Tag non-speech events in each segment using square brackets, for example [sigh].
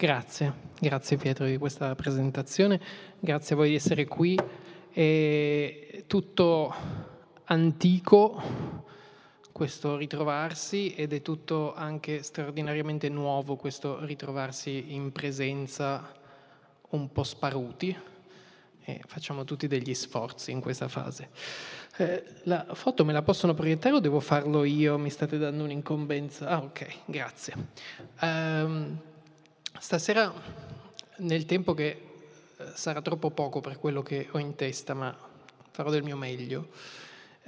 Grazie, grazie Pietro di questa presentazione, grazie a voi di essere qui. È tutto antico questo ritrovarsi ed è tutto anche straordinariamente nuovo questo ritrovarsi in presenza un po' sparuti e facciamo tutti degli sforzi in questa fase. Eh, la foto me la possono proiettare o devo farlo io? Mi state dando un'incombenza? Ah ok, grazie. Um, Stasera, nel tempo che eh, sarà troppo poco per quello che ho in testa, ma farò del mio meglio,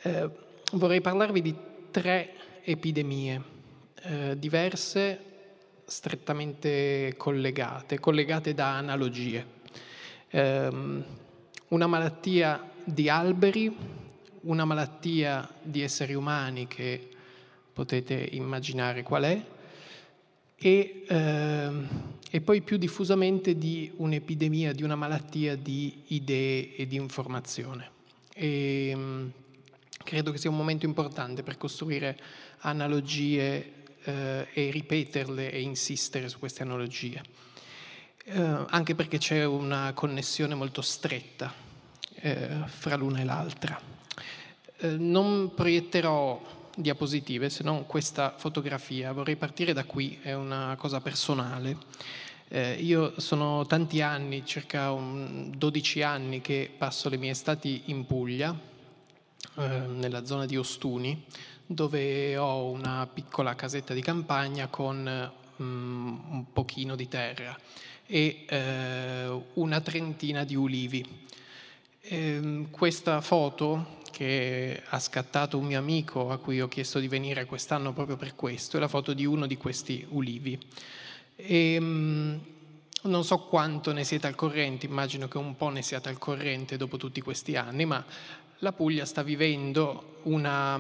eh, vorrei parlarvi di tre epidemie eh, diverse, strettamente collegate, collegate da analogie. Eh, una malattia di alberi, una malattia di esseri umani che potete immaginare qual è, e, ehm, e poi più diffusamente di un'epidemia, di una malattia di idee e di informazione. E, ehm, credo che sia un momento importante per costruire analogie eh, e ripeterle e insistere su queste analogie, eh, anche perché c'è una connessione molto stretta eh, fra l'una e l'altra. Eh, non proietterò diapositive se non questa fotografia. Vorrei partire da qui, è una cosa personale. Eh, io sono tanti anni, circa un 12 anni, che passo le mie estati in Puglia, eh, nella zona di Ostuni, dove ho una piccola casetta di campagna con um, un pochino di terra e eh, una trentina di ulivi. Eh, questa foto che ha scattato un mio amico a cui ho chiesto di venire quest'anno proprio per questo, è la foto di uno di questi ulivi. E, um, non so quanto ne siete al corrente, immagino che un po' ne siate al corrente dopo tutti questi anni, ma la Puglia sta vivendo una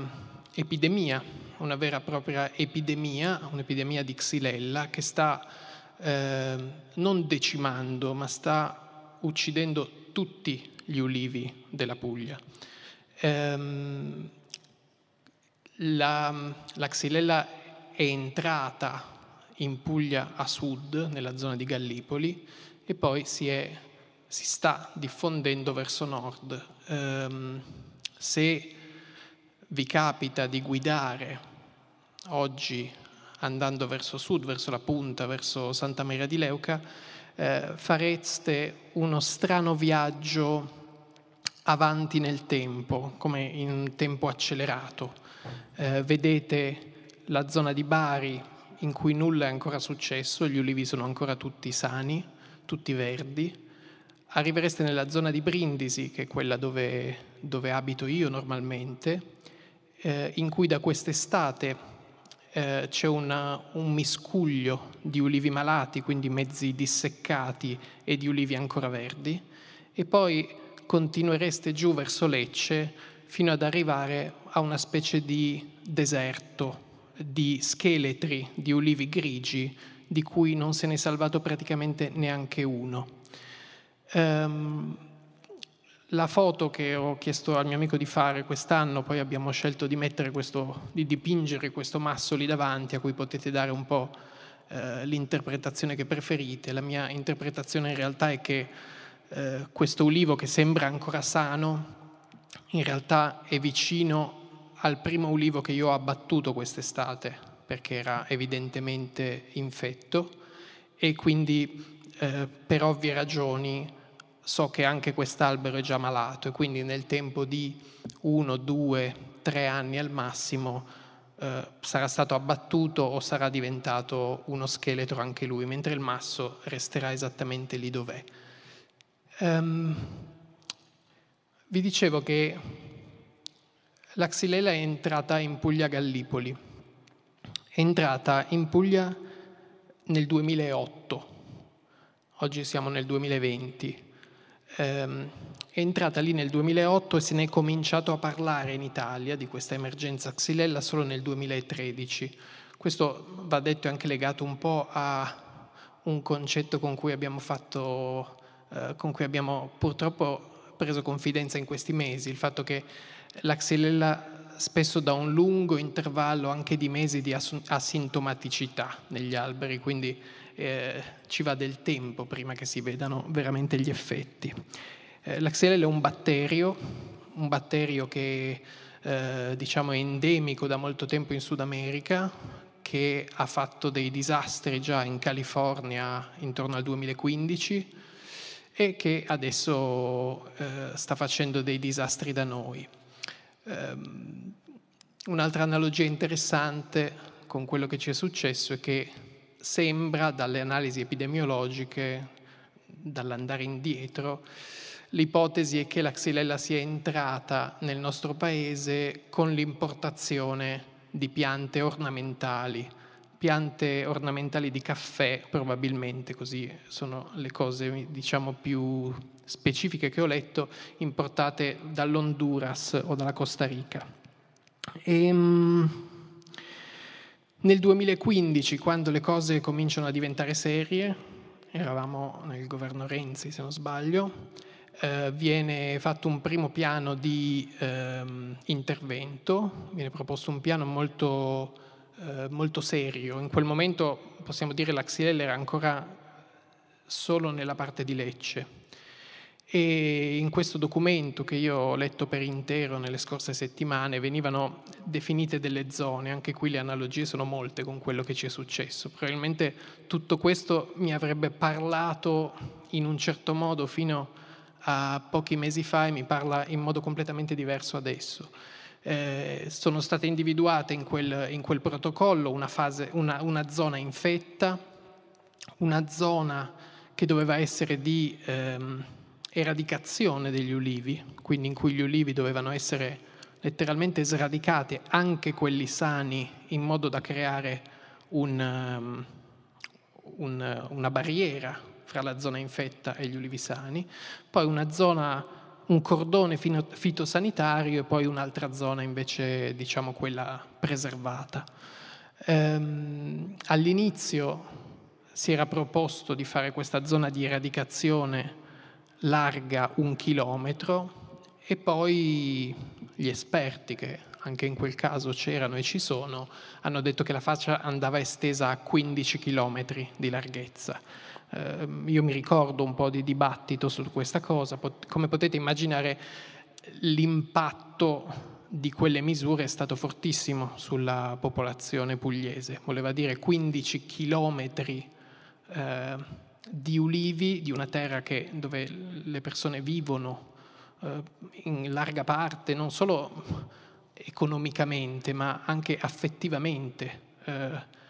epidemia, una vera e propria epidemia, un'epidemia di xylella che sta eh, non decimando, ma sta uccidendo tutti gli ulivi della Puglia. Ehm, la, la xylella è entrata in Puglia a sud, nella zona di Gallipoli, e poi si, è, si sta diffondendo verso nord. Um, se vi capita di guidare oggi andando verso sud, verso la punta, verso Santa Maria di Leuca, eh, fareste uno strano viaggio avanti nel tempo, come in tempo accelerato. Eh, vedete la zona di Bari in cui nulla è ancora successo, gli ulivi sono ancora tutti sani, tutti verdi. Arrivereste nella zona di Brindisi, che è quella dove, dove abito io normalmente, eh, in cui da quest'estate eh, c'è una, un miscuglio di ulivi malati, quindi mezzi disseccati, e di ulivi ancora verdi. E poi continuereste giù verso Lecce fino ad arrivare a una specie di deserto di scheletri di ulivi grigi di cui non se ne è salvato praticamente neanche uno. Um, la foto che ho chiesto al mio amico di fare quest'anno, poi abbiamo scelto di, questo, di dipingere questo masso lì davanti a cui potete dare un po' eh, l'interpretazione che preferite. La mia interpretazione in realtà è che eh, questo ulivo che sembra ancora sano, in realtà è vicino al primo ulivo che io ho abbattuto quest'estate, perché era evidentemente infetto e quindi eh, per ovvie ragioni so che anche quest'albero è già malato e quindi nel tempo di uno, due, tre anni al massimo eh, sarà stato abbattuto o sarà diventato uno scheletro anche lui, mentre il masso resterà esattamente lì dov'è. Um, vi dicevo che la Xylella è entrata in Puglia Gallipoli, è entrata in Puglia nel 2008, oggi siamo nel 2020. Um, ehm, è entrata lì nel 2008 e se ne è cominciato a parlare in Italia di questa emergenza Xylella solo nel 2013. Questo va detto è anche legato un po' a un concetto con cui abbiamo fatto eh, con cui abbiamo purtroppo preso confidenza in questi mesi, il fatto che la xylella spesso da un lungo intervallo anche di mesi di asintomaticità negli alberi, quindi eh, ci va del tempo prima che si vedano veramente gli effetti. Eh, la xylella è un batterio, un batterio che eh, diciamo è endemico da molto tempo in Sud America, che ha fatto dei disastri già in California intorno al 2015 e che adesso eh, sta facendo dei disastri da noi. Um, un'altra analogia interessante con quello che ci è successo è che sembra dalle analisi epidemiologiche, dall'andare indietro, l'ipotesi è che la xylella sia entrata nel nostro paese con l'importazione di piante ornamentali, piante ornamentali di caffè probabilmente, così sono le cose diciamo più specifiche che ho letto, importate dall'Honduras o dalla Costa Rica. E, um, nel 2015, quando le cose cominciano a diventare serie, eravamo nel governo Renzi se non sbaglio, eh, viene fatto un primo piano di eh, intervento, viene proposto un piano molto, eh, molto serio. In quel momento possiamo dire la Xylella era ancora solo nella parte di Lecce. E in questo documento che io ho letto per intero nelle scorse settimane venivano definite delle zone, anche qui le analogie sono molte con quello che ci è successo. Probabilmente tutto questo mi avrebbe parlato in un certo modo fino a pochi mesi fa e mi parla in modo completamente diverso adesso. Eh, sono state individuate in quel, in quel protocollo una, fase, una, una, zona infetta, una zona che doveva essere di ehm, eradicazione degli ulivi, quindi in cui gli ulivi dovevano essere letteralmente sradicati, anche quelli sani, in modo da creare un, um, un, una barriera fra la zona infetta e gli ulivi sani, poi una zona, un cordone fitosanitario e poi un'altra zona invece, diciamo, quella preservata. Ehm, all'inizio si era proposto di fare questa zona di eradicazione larga un chilometro e poi gli esperti che anche in quel caso c'erano e ci sono, hanno detto che la faccia andava estesa a 15 chilometri di larghezza. Eh, io mi ricordo un po' di dibattito su questa cosa, come potete immaginare l'impatto di quelle misure è stato fortissimo sulla popolazione pugliese, voleva dire 15 chilometri eh, di ulivi, di una terra che, dove le persone vivono eh, in larga parte, non solo economicamente, ma anche affettivamente, eh,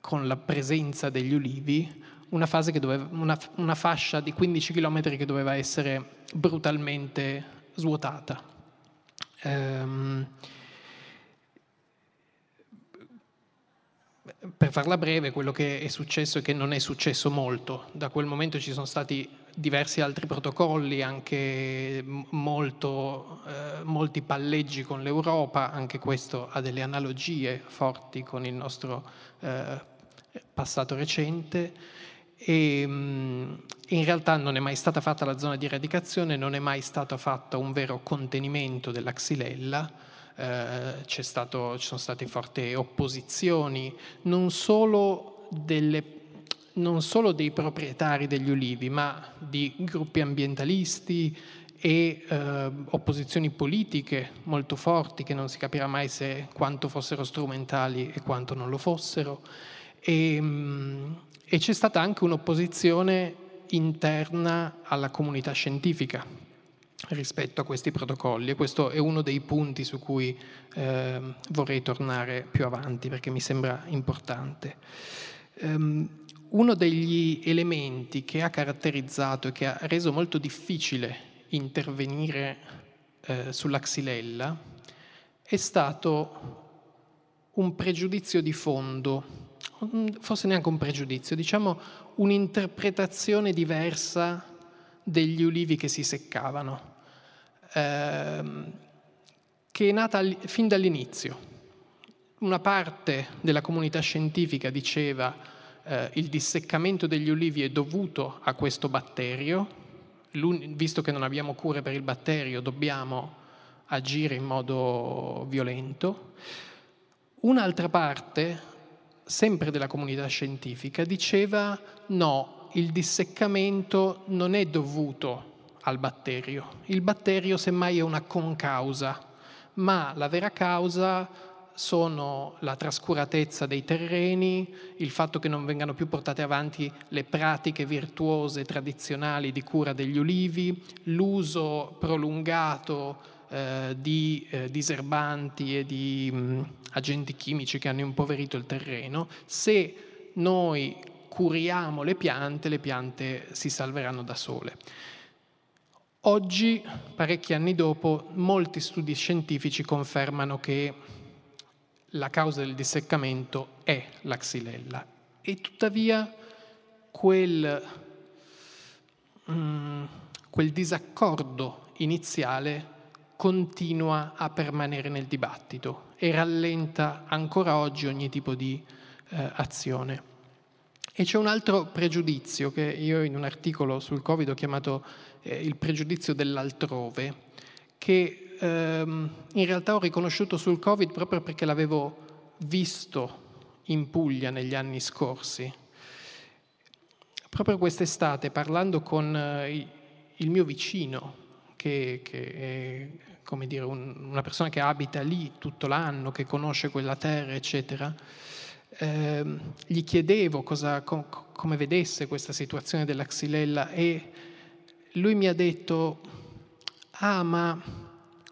con la presenza degli ulivi, una, doveva, una, una fascia di 15 km che doveva essere brutalmente svuotata. Ehm, per farla breve, quello che è successo è che non è successo molto. Da quel momento ci sono stati diversi altri protocolli, anche molto, eh, molti palleggi con l'Europa, anche questo ha delle analogie forti con il nostro eh, passato recente e in realtà non è mai stata fatta la zona di eradicazione, non è mai stato fatto un vero contenimento della xylella, eh, ci sono state forti opposizioni, non solo, delle, non solo dei proprietari degli ulivi, ma di gruppi ambientalisti e eh, opposizioni politiche molto forti che non si capirà mai se quanto fossero strumentali e quanto non lo fossero. E, e c'è stata anche un'opposizione interna alla comunità scientifica rispetto a questi protocolli e questo è uno dei punti su cui eh, vorrei tornare più avanti perché mi sembra importante. Um, uno degli elementi che ha caratterizzato e che ha reso molto difficile intervenire eh, sulla xylella è stato un pregiudizio di fondo forse neanche un pregiudizio, diciamo un'interpretazione diversa degli ulivi che si seccavano, ehm, che è nata fin dall'inizio. Una parte della comunità scientifica diceva eh, il disseccamento degli ulivi è dovuto a questo batterio, visto che non abbiamo cure per il batterio dobbiamo agire in modo violento. Un'altra parte, sempre della comunità scientifica, diceva no, il disseccamento non è dovuto al batterio, il batterio semmai è una concausa, ma la vera causa sono la trascuratezza dei terreni, il fatto che non vengano più portate avanti le pratiche virtuose tradizionali di cura degli ulivi, l'uso prolungato eh, di eh, diserbanti e di mh, agenti chimici che hanno impoverito il terreno. Se noi curiamo le piante, le piante si salveranno da sole. Oggi, parecchi anni dopo, molti studi scientifici confermano che la causa del disseccamento è la xylella e tuttavia quel, mm, quel disaccordo iniziale continua a permanere nel dibattito e rallenta ancora oggi ogni tipo di eh, azione. E c'è un altro pregiudizio che io in un articolo sul Covid ho chiamato eh, il pregiudizio dell'altrove, che ehm, in realtà ho riconosciuto sul Covid proprio perché l'avevo visto in Puglia negli anni scorsi. Proprio quest'estate, parlando con eh, il mio vicino, che, che è come dire, un, una persona che abita lì tutto l'anno, che conosce quella terra, eccetera, eh, gli chiedevo cosa, com, come vedesse questa situazione della xylella e lui mi ha detto, ah ma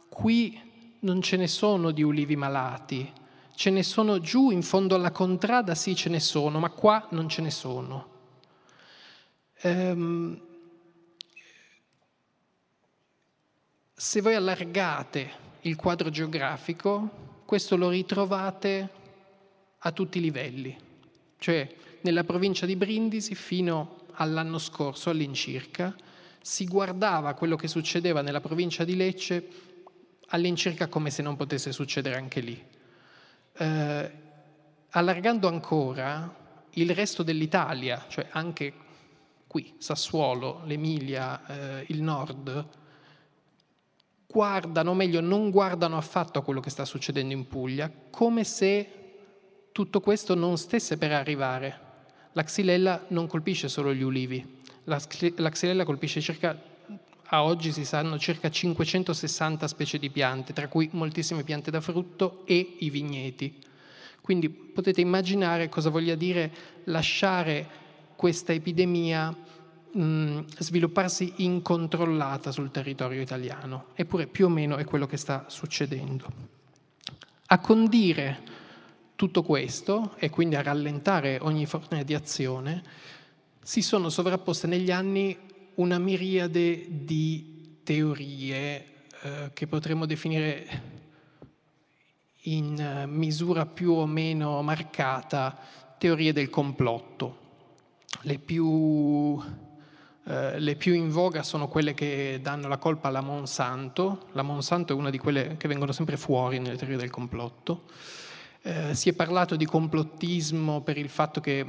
qui non ce ne sono di ulivi malati, ce ne sono giù in fondo alla contrada, sì ce ne sono, ma qua non ce ne sono. Ehm, se voi allargate il quadro geografico, questo lo ritrovate a tutti i livelli, cioè nella provincia di Brindisi fino all'anno scorso all'incirca si guardava quello che succedeva nella provincia di Lecce all'incirca come se non potesse succedere anche lì. Eh, allargando ancora il resto dell'Italia, cioè anche qui, Sassuolo, l'Emilia, eh, il nord, guardano, o meglio non guardano affatto a quello che sta succedendo in Puglia, come se tutto questo non stesse per arrivare. La xylella non colpisce solo gli ulivi, la, la xylella colpisce circa, a oggi si sanno, circa 560 specie di piante, tra cui moltissime piante da frutto e i vigneti. Quindi potete immaginare cosa voglia dire lasciare questa epidemia svilupparsi incontrollata sul territorio italiano, eppure più o meno è quello che sta succedendo. A condire tutto questo e quindi a rallentare ogni forma di azione, si sono sovrapposte negli anni una miriade di teorie eh, che potremmo definire in eh, misura più o meno marcata teorie del complotto. Le più, eh, le più in voga sono quelle che danno la colpa alla Monsanto. La Monsanto è una di quelle che vengono sempre fuori nelle teorie del complotto. Eh, si è parlato di complottismo per il fatto che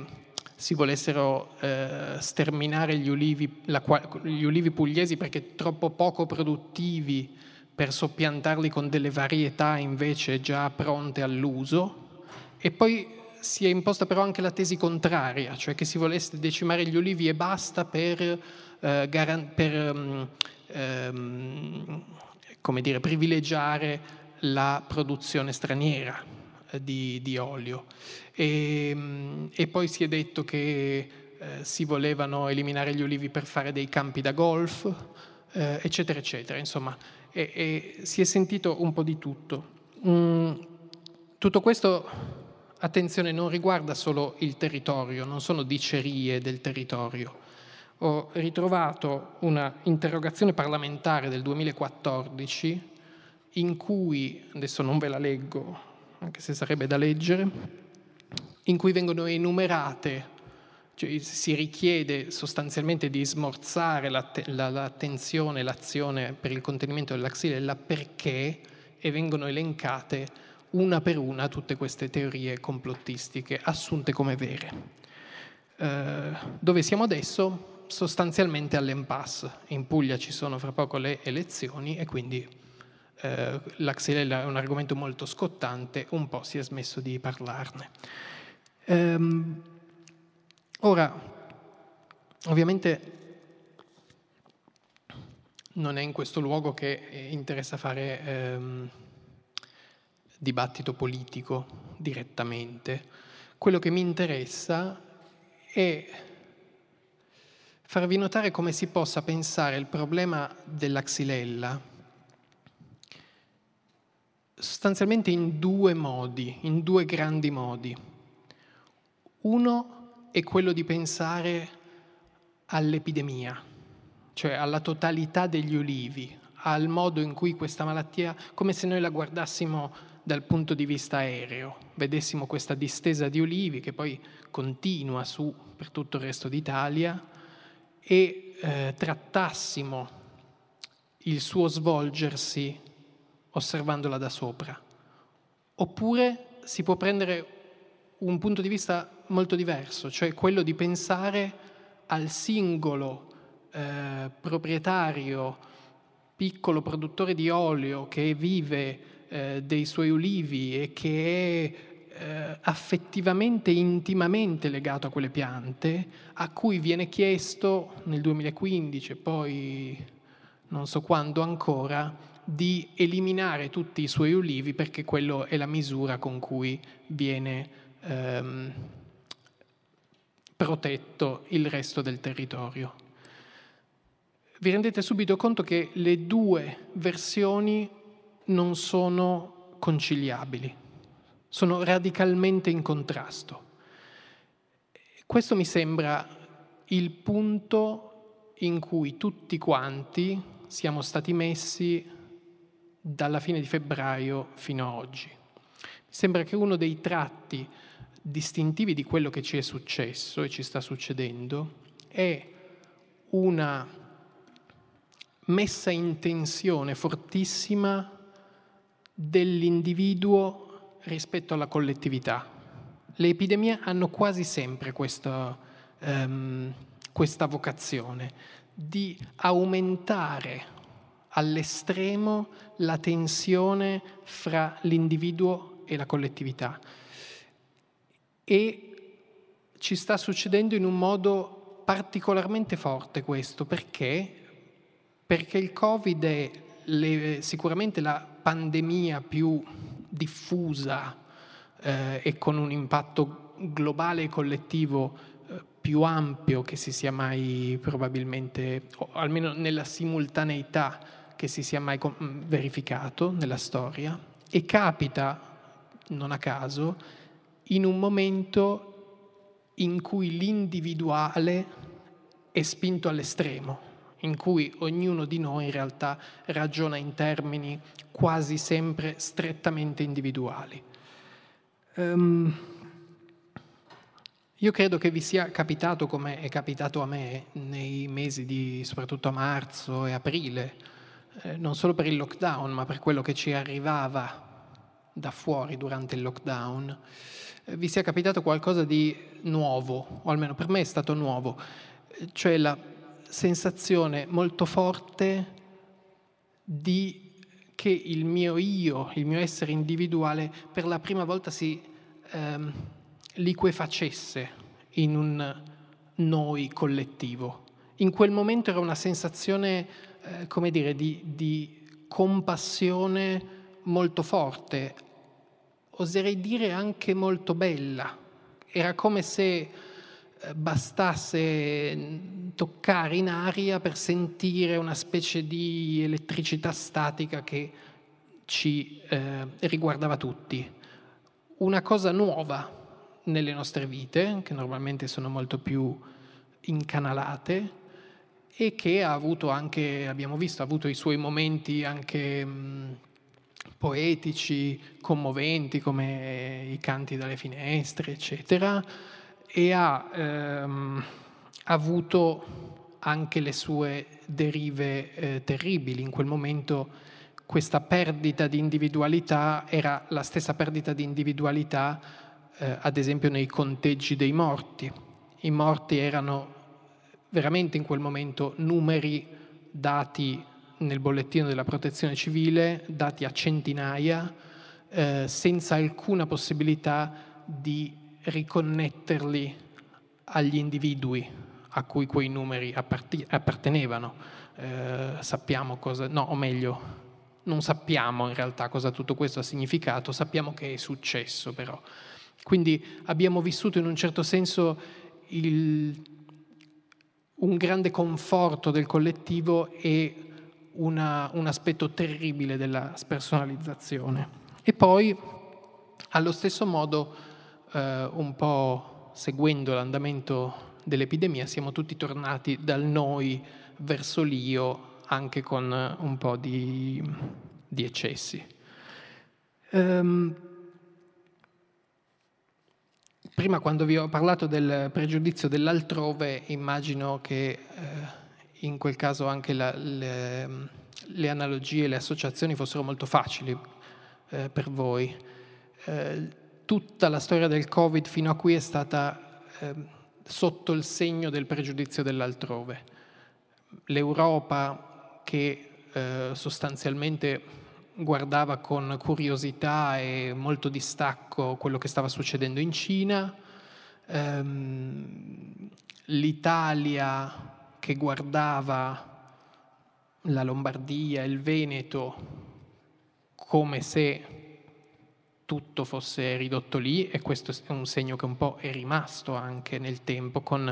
si volessero eh, sterminare gli ulivi, la, gli ulivi pugliesi perché troppo poco produttivi per soppiantarli con delle varietà invece già pronte all'uso. E poi si è imposta però anche la tesi contraria, cioè che si volesse decimare gli ulivi e basta per, eh, garan- per um, come dire, privilegiare la produzione straniera di, di olio. E, e, poi si è detto che eh, si volevano eliminare gli ulivi per fare dei campi da golf, eh, eccetera, eccetera. Insomma, e, e si è sentito un po' di tutto. Mm, tutto questo, attenzione, non riguarda solo il territorio, non sono dicerie del territorio. Ho ritrovato una interrogazione parlamentare del 2014 in cui, adesso non ve la leggo anche se sarebbe da leggere, in cui vengono enumerate, cioè si richiede sostanzialmente di smorzare l'attenzione, l'azione per il contenimento della xylella perché e vengono elencate una per una tutte queste teorie complottistiche assunte come vere. Eh, dove siamo adesso? Sostanzialmente all'impasse. In Puglia ci sono fra poco le elezioni e quindi eh, la xylella è un argomento molto scottante, un po' si è smesso di parlarne. Ehm, ora, ovviamente non è in questo luogo che interessa fare ehm, dibattito politico direttamente. Quello che mi interessa è farvi notare come si possa pensare il problema della xylella sostanzialmente in due modi, in due grandi modi. Uno è quello di pensare all'epidemia, cioè alla totalità degli ulivi, al modo in cui questa malattia, come se noi la guardassimo dal punto di vista aereo, vedessimo questa distesa di ulivi che poi continua su per tutto il resto d'Italia e eh, trattassimo il suo svolgersi osservandola da sopra. Oppure si può prendere un punto di vista molto diverso, cioè quello di pensare al singolo eh, proprietario, piccolo produttore di olio che vive eh, dei suoi ulivi e che è eh, affettivamente, intimamente legato a quelle piante, a cui viene chiesto nel 2015 e poi non so quando ancora di eliminare tutti i suoi ulivi perché quello è la misura con cui viene ehm, protetto il resto del territorio. Vi rendete subito conto che le due versioni non sono conciliabili, sono radicalmente in contrasto. Questo mi sembra il punto in cui tutti quanti siamo stati messi dalla fine di febbraio fino ad oggi. Mi sembra che uno dei tratti distintivi di quello che ci è successo e ci sta succedendo è una messa in tensione fortissima dell'individuo rispetto alla collettività. Le epidemie hanno quasi sempre questa, um, questa vocazione di aumentare all'estremo la tensione fra l'individuo e la collettività. E ci sta succedendo in un modo particolarmente forte questo, perché? Perché il Covid è le, sicuramente la pandemia più diffusa eh, e con un impatto globale e collettivo eh, più ampio che si sia mai probabilmente, o almeno nella simultaneità che si sia mai verificato nella storia e capita, non a caso, in un momento in cui l'individuale è spinto all'estremo, in cui ognuno di noi in realtà ragiona in termini quasi sempre strettamente individuali. Um, io credo che vi sia capitato, come è capitato a me nei mesi di soprattutto marzo e aprile, eh, non solo per il lockdown, ma per quello che ci arrivava da fuori durante il lockdown, eh, vi sia capitato qualcosa di nuovo, o almeno per me è stato nuovo, cioè la sensazione molto forte di che il mio io, il mio essere individuale, per la prima volta si ehm, liquefacesse in un noi collettivo. In quel momento era una sensazione eh, come dire, di, di compassione molto forte, oserei dire anche molto bella. Era come se bastasse toccare in aria per sentire una specie di elettricità statica che ci eh, riguardava tutti. Una cosa nuova nelle nostre vite, che normalmente sono molto più incanalate, e che ha avuto anche, abbiamo visto, ha avuto i suoi momenti anche mh, poetici, commoventi, come i canti dalle finestre, eccetera, e ha ehm, avuto anche le sue derive eh, terribili. In quel momento questa perdita di individualità era la stessa perdita di individualità, eh, ad esempio, nei conteggi dei morti. I morti erano veramente in quel momento numeri dati nel bollettino della protezione civile, dati a centinaia, eh, senza alcuna possibilità di riconnetterli agli individui a cui quei numeri appartenevano. Eh, sappiamo cosa, no, o meglio, non sappiamo in realtà cosa tutto questo ha significato, sappiamo che è successo però. Quindi abbiamo vissuto in un certo senso il, un grande conforto del collettivo e una, un aspetto terribile della spersonalizzazione. E poi, allo stesso modo, eh, un po' seguendo l'andamento dell'epidemia, siamo tutti tornati dal noi verso l'io anche con un po' di, di eccessi. Um, prima quando vi ho parlato del pregiudizio dell'altrove, immagino che eh, in quel caso anche la, le, le, analogie, le associazioni fossero molto facili eh, per voi. Eh, tutta la storia del Covid fino a qui è stata ehm, sotto il segno del pregiudizio dell'altrove. L'Europa che eh, sostanzialmente guardava con curiosità e molto distacco quello che stava succedendo in Cina, ehm, l'Italia che guardava la Lombardia, il Veneto come se tutto fosse ridotto lì e questo è un segno che un po' è rimasto anche nel tempo con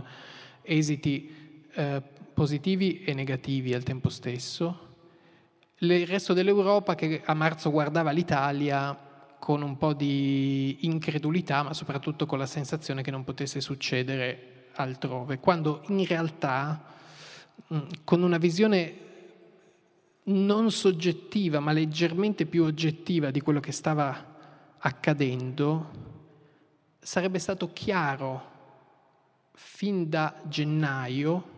esiti eh, positivi e negativi al tempo stesso. Il resto dell'Europa che a marzo guardava l'Italia con un po' di incredulità, ma soprattutto con la sensazione che non potesse succedere altrove, quando in realtà mm, con una visione non soggettiva, ma leggermente più oggettiva di quello che stava accadendo, sarebbe stato chiaro fin da gennaio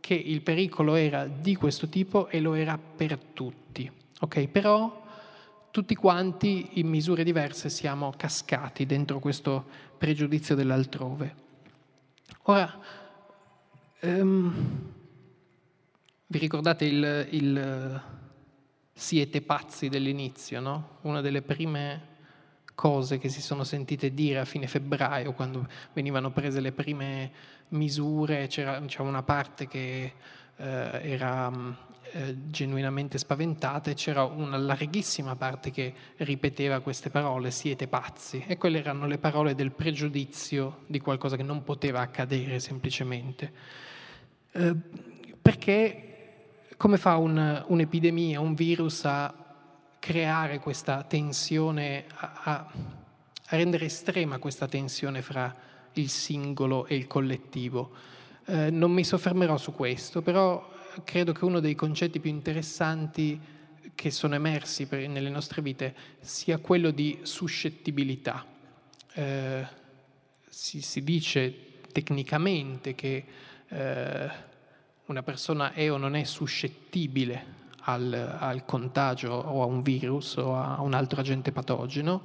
che il pericolo era di questo tipo e lo era per tutti. Okay? Però tutti quanti in misure diverse siamo cascati dentro questo pregiudizio dell'altrove. Ora, um, vi ricordate il, il siete pazzi dell'inizio, no? Una delle prime cose che si sono sentite dire a fine febbraio, quando venivano prese le prime misure, c'era diciamo, una parte che eh, era eh, genuinamente spaventata e c'era una larghissima parte che ripeteva queste parole, siete pazzi, e quelle erano le parole del pregiudizio di qualcosa che non poteva accadere semplicemente. Eh, perché come fa un, un'epidemia, un virus a creare questa tensione, a, a, rendere estrema questa tensione fra il singolo e il collettivo. Eh, non mi soffermerò su questo, però credo che uno dei concetti più interessanti che sono emersi per, nelle nostre vite sia quello di suscettibilità. Eh, si, si, dice tecnicamente che eh, una persona è o non è suscettibile al, al, contagio o a un virus o a un altro agente patogeno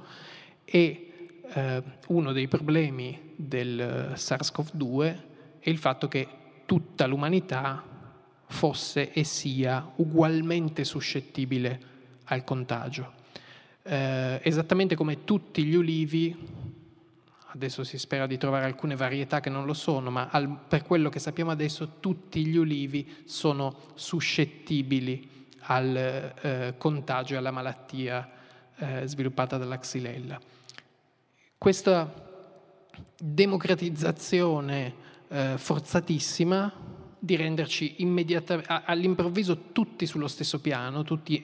e eh, uno dei problemi del SARS-CoV-2 è il fatto che tutta l'umanità fosse e sia ugualmente suscettibile al contagio. Eh, esattamente come tutti gli ulivi, adesso si spera di trovare alcune varietà che non lo sono, ma al, per quello che sappiamo adesso tutti gli ulivi sono suscettibili al eh, contagio e alla malattia eh, sviluppata dalla xylella. Questa democratizzazione eh, forzatissima di renderci immediatamente, all'improvviso tutti sullo stesso piano, tutti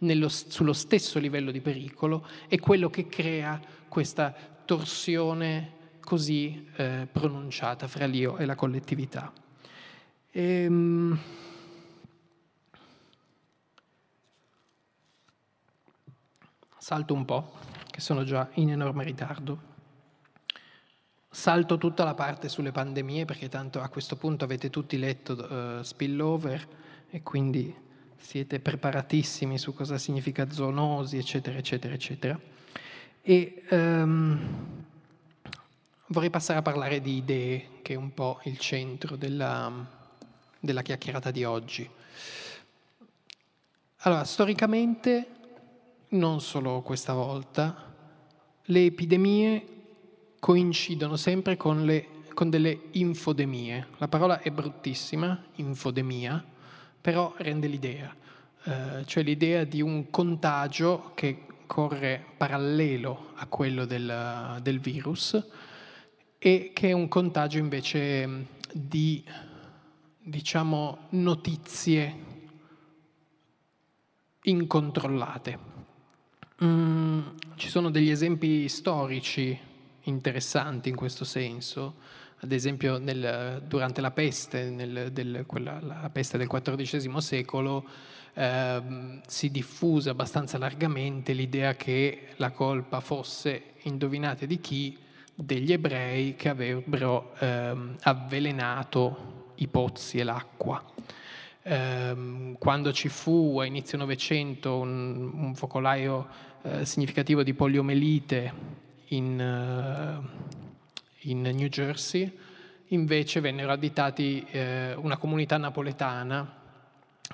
nello, sullo stesso livello di pericolo, è quello che crea questa torsione così eh, pronunciata fra l'io e la collettività. Ehm, Salto un po', che sono già in enorme ritardo. Salto tutta la parte sulle pandemie perché tanto a questo punto avete tutti letto uh, spillover e quindi siete preparatissimi su cosa significa zoonosi, eccetera, eccetera, eccetera. E um, vorrei passare a parlare di idee, che è un po' il centro della, della chiacchierata di oggi. Allora, storicamente, non solo questa volta, le epidemie coincidono sempre con, le, con delle infodemie. La parola è bruttissima, infodemia, però rende l'idea, eh, cioè l'idea di un contagio che corre parallelo a quello del, del virus e che è un contagio invece di, diciamo, notizie incontrollate. Mm, ci sono degli esempi storici interessanti in questo senso, ad esempio nel, durante la peste, nel, del, quella, la peste del XIV secolo, eh, si diffuse abbastanza largamente l'idea che la colpa fosse, indovinate di chi, degli ebrei che avrebbero eh, avvelenato i pozzi e l'acqua. Eh, quando ci fu a inizio Novecento un, un focolaio eh, significativo di poliomelite in, uh, in, New Jersey, invece vennero additati eh, una comunità napoletana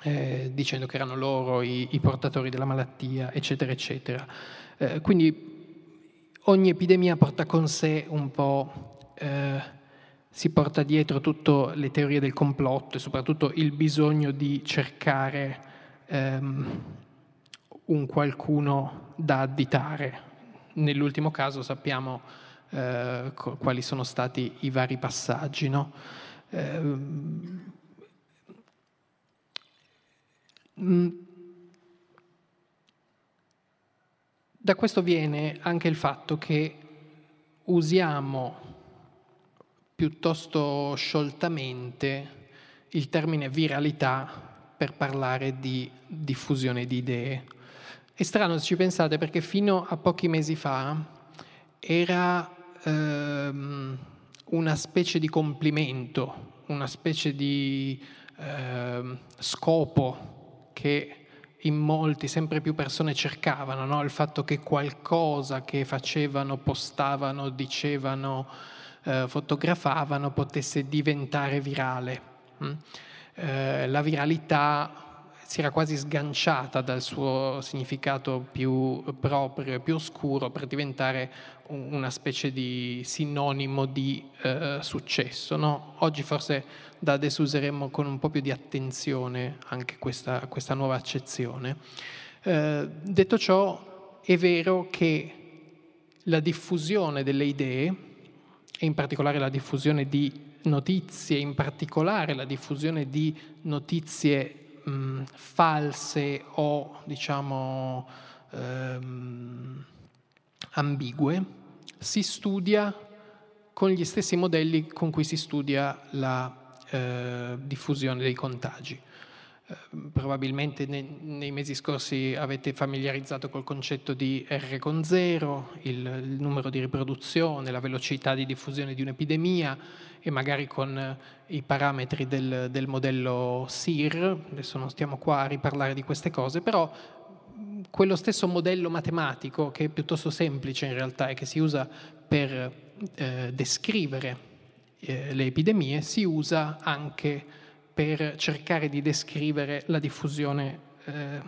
eh, dicendo che erano loro i, i, portatori della malattia, eccetera, eccetera. Eh, quindi ogni epidemia porta con sé un po', eh, si porta dietro tutte le teorie del complotto e soprattutto il bisogno di cercare ehm, un qualcuno da additare. Nell'ultimo caso sappiamo eh, quali sono stati i vari passaggi. No? Eh, Da questo viene anche il fatto che usiamo piuttosto scioltamente il termine viralità per parlare di diffusione di idee. È strano se ci pensate perché fino a pochi mesi fa era ehm, una specie di complimento, una specie di ehm, scopo che in molti, sempre più persone cercavano, no? il fatto che qualcosa che facevano, postavano, dicevano, eh, fotografavano potesse diventare virale. Mm? Eh, la viralità si era quasi sganciata dal suo significato più proprio e più oscuro per diventare una specie di sinonimo di eh, successo. No? Oggi forse da adesso useremo con un po' più di attenzione anche questa, questa nuova accezione. Eh, detto ciò, è vero che la diffusione delle idee, e in particolare la diffusione di notizie, in particolare la diffusione di notizie mh, false o diciamo ehm, ambigue, si studia con gli stessi modelli con cui si studia la eh, diffusione dei contagi. Eh, probabilmente nei, mesi scorsi avete familiarizzato col concetto di R con zero, il, il numero di riproduzione, la velocità di diffusione di un'epidemia e magari con eh, i parametri del, del modello SIR, adesso non stiamo qua a riparlare di queste cose, però quello stesso modello matematico che è piuttosto semplice in realtà e che si usa per eh, descrivere eh, le epidemie si usa anche per cercare di descrivere la diffusione eh,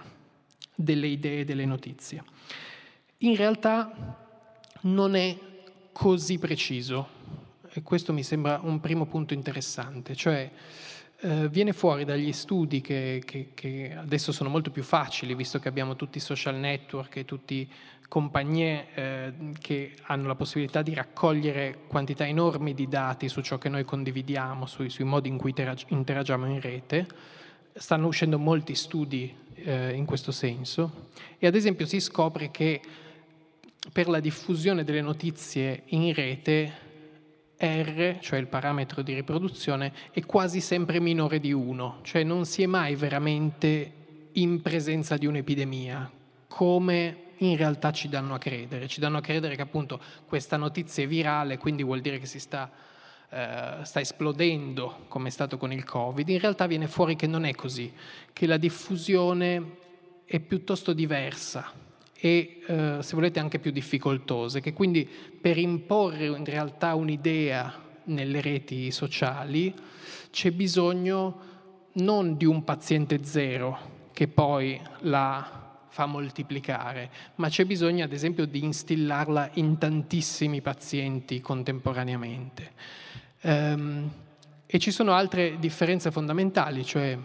delle idee e delle notizie. In realtà non è così preciso e questo mi sembra un primo punto interessante, cioè eh, viene fuori dagli studi che, che, che, adesso sono molto più facili, visto che abbiamo tutti i social network e tutte compagnie eh, che hanno la possibilità di raccogliere quantità enormi di dati su ciò che noi condividiamo, sui, sui modi in cui interagiamo in rete. Stanno uscendo molti studi eh, in questo senso. E ad esempio si scopre che per la diffusione delle notizie in rete R, cioè il parametro di riproduzione, è quasi sempre minore di 1, cioè non si è mai veramente in presenza di un'epidemia, come in realtà ci danno a credere. Ci danno a credere che appunto questa notizia è virale, quindi vuol dire che si sta, eh, sta esplodendo, come è stato con il Covid. In realtà viene fuori che non è così, che la diffusione è piuttosto diversa e eh, se volete anche più difficoltose, che quindi per imporre in realtà un'idea nelle reti sociali c'è bisogno non di un paziente zero, che poi la fa moltiplicare, ma c'è bisogno ad esempio di instillarla in tantissimi pazienti contemporaneamente. Um, e ci sono altre differenze fondamentali, cioè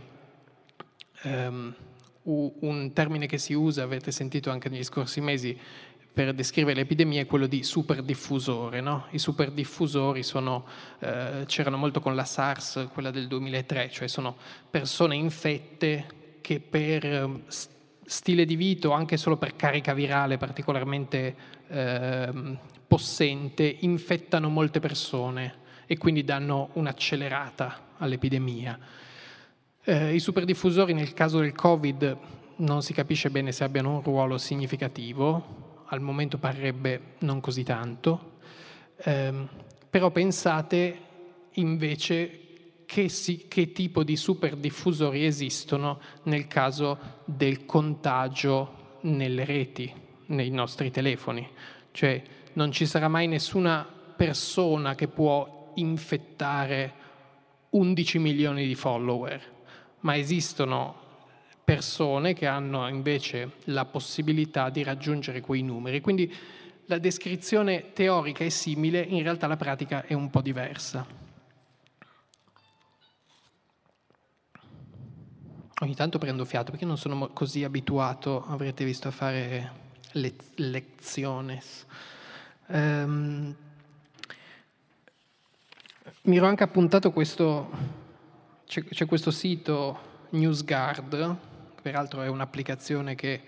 um, un termine che si usa, avete sentito anche negli scorsi mesi, per descrivere l'epidemia è quello di superdiffusore. No? I superdiffusori sono, eh, c'erano molto con la SARS, quella del 2003, cioè sono persone infette che per ehm, stile di vita anche solo per carica virale particolarmente eh, possente infettano molte persone e quindi danno un'accelerata all'epidemia. Eh, I superdiffusori nel caso del Covid non si capisce bene se abbiano un ruolo significativo, al momento parrebbe non così tanto, ehm, però pensate invece che, si, che tipo di superdiffusori esistono nel caso del contagio nelle reti, nei nostri telefoni. Cioè non ci sarà mai nessuna persona che può infettare 11 milioni di follower, ma esistono persone che hanno invece la possibilità di raggiungere quei numeri. Quindi la descrizione teorica è simile, in realtà la pratica è un po' diversa. Ogni tanto prendo fiato perché non sono così abituato, avrete visto, a fare le- lezioni. Um, mi ero anche appuntato questo, c'è, c'è questo sito NewsGuard peraltro è un'applicazione che